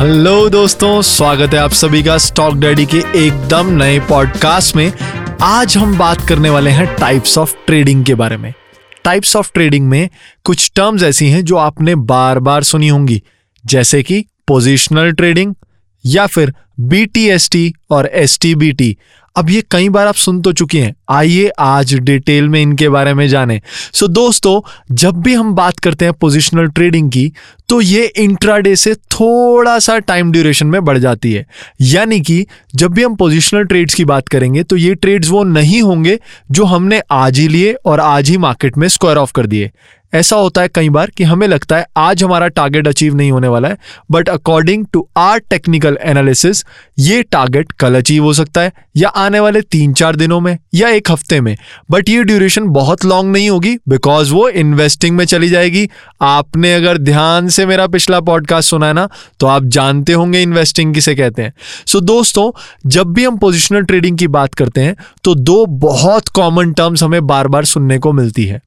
Hello दोस्तों, स्वागत है आप सभी का स्टॉक डैडी के एकदम नए पॉडकास्ट में। आज हम बात करने वाले हैं टाइप्स ऑफ़ ट्रेडिंग के बारे में। टाइप्स ऑफ़ ट्रेडिंग में कुछ टर्म्स ऐसी हैं जो आपने बार बार सुनी होंगी। जैसे कि पोजिशनल ट्रेडिंग या फिर बीटीएसटी और एसटीबीटी अब ये कई बार आप सुन तो चुके हैं आइए आज डिटेल में इनके बारे में जाने। सो so, दोस्तों जब भी हम बात करते हैं पोजिशनल ट्रेडिंग की तो ये इंट्राडे से थोड़ा सा टाइम ड्यूरेशन में बढ़ जाती है। यानी कि जब भी हम पोजिशनल ट्रेड्स की बात करेंगे तो ये ट्रेड्स वो नहीं होंगे जो हमने आज ही लिए और आज ही मार्केट में स्क्वायर ऑफ़ कर दिए। ऐसा होता है कई बार कि हमें लगता है आज हमारा टारगेट अचीव नहीं होने वाला है but according to our technical analysis ये टारगेट कल अचीव हो सकता है या आने वाले तीन चार दिनों में या एक हफ़्ते में। बट ये ड्यूरेशन बहुत लॉन्ग नहीं होगी बिकॉज़ वो इन्वेस्टिंग में चली जाएगी। आपने अगर ध्यान से मेरा पिछला पॉडकास्ट सुना है ना तो आप जानते होंगे इन्वेस्टिंग किसे कहते हैं। सो so, दोस्तों जब भी हम पोजिशनल ट्रेडिंग की बात करते हैं तो दो बहुत कॉमन टर्म्स हमें बार बार सुनने को मिलती है।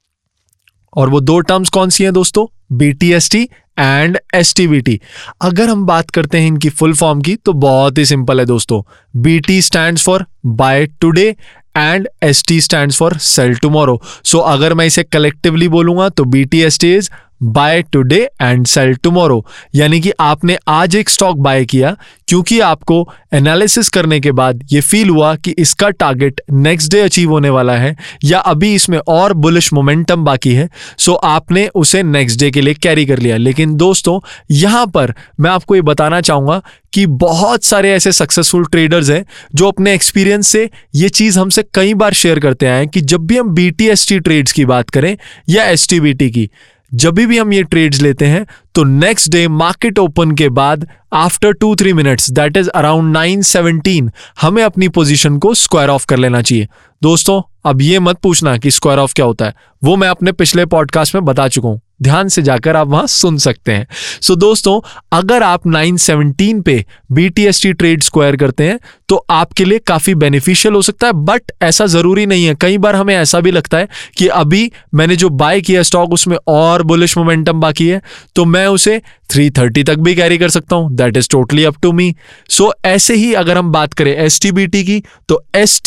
और वो दो टर्म्स कौन सी हैं दोस्तों? बीटीएसटी एंड एसटीबीटी अगर हम बात करते हैं इनकी फुल फॉर्म की तो बहुत ही सिंपल है दोस्तों। BT stand for buy today and S T stand for sell tomorrow so अगर मैं इसे कलेक्टिवली बोलूँगा तो B T S T is buy today and sell tomorrow यानी कि आपने आज एक स्टॉक बाय किया, क्योंकि आपको एनालिसिस करने के बाद ये फील हुआ कि इसका टारगेट नेक्स्ट डे अचीव होने वाला है, या अभी इसमें और बुलिश मोमेंटम बाकी है सो आपने उसे नेक्स्ट डे के लिए कैरी कर लिया। लेकिन दोस्तों, यहाँ पर मैं आपको ये बताना चाहूँगा कि बहुत सारे ऐसे सक्सेसफुल ट्रेडर्स हैं, जो अपने एक्सपीरियंस से ये चीज़ हमसे कई बार शेयर करते आए कि जब भी हम बी टी ट्रेड्स की बात करें या एस की जब भी हम ये ट्रेड्स लेते हैं तो नेक्स्ट डे मार्केट ओपन के बाद after two three minutes that is around nine seventeen हमें अपनी पोजीशन को स्क्वायर ऑफ़ कर लेना चाहिए। दोस्तों अब ये मत पूछना कि स्क्वायर ऑफ़ क्या होता है। वो मैं अपने पिछले पॉडकास्ट में बता चुका हूँ। ध्यान से जाकर आप वहाँ सुन सकते हैं। सो so, दोस्तों अगर आप 917 पे बीटीएसटी ट्रेड स्क्वायर करते हैं तो आपके लिए काफ़ी बेनिफिशियल हो सकता है बट ऐसा ज़रूरी नहीं है। कई बार हमें ऐसा भी लगता है कि अभी मैंने जो बाय किया स्टॉक उसमें और बुलिश मोमेंटम बाकी है तो मैं उसे 330 तक भी कैरी कर सकता हूँ। That is totally up to me so ऐसे ही अगर हम बात करें एस की तो एस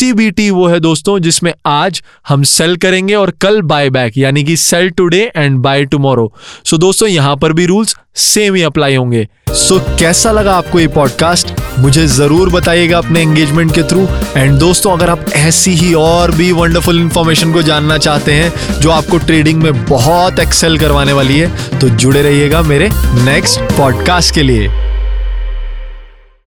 वो है दोस्तों, जिसमें आज हम सेल करेंगे और कल बाय बैक यानी कि sell today and buy tomorrow so दोस्तों, यहाँ पर भी रूल्स सेम ही अप्लाई होंगे। सो so, कैसा लगा आपको ये पॉडकास्ट मुझे ज़रूर बताइएगा अपने एंगेजमेंट के थ्रू एंड दोस्तों अगर आप ऐसी ही और भी वंडरफुल इंफॉर्मेशन को जानना चाहते हैं जो आपको ट्रेडिंग में बहुत एक्सेल करवाने वाली है तो जुड़े रहिएगा मेरे नेक्स्ट पॉडकास्ट के लिए.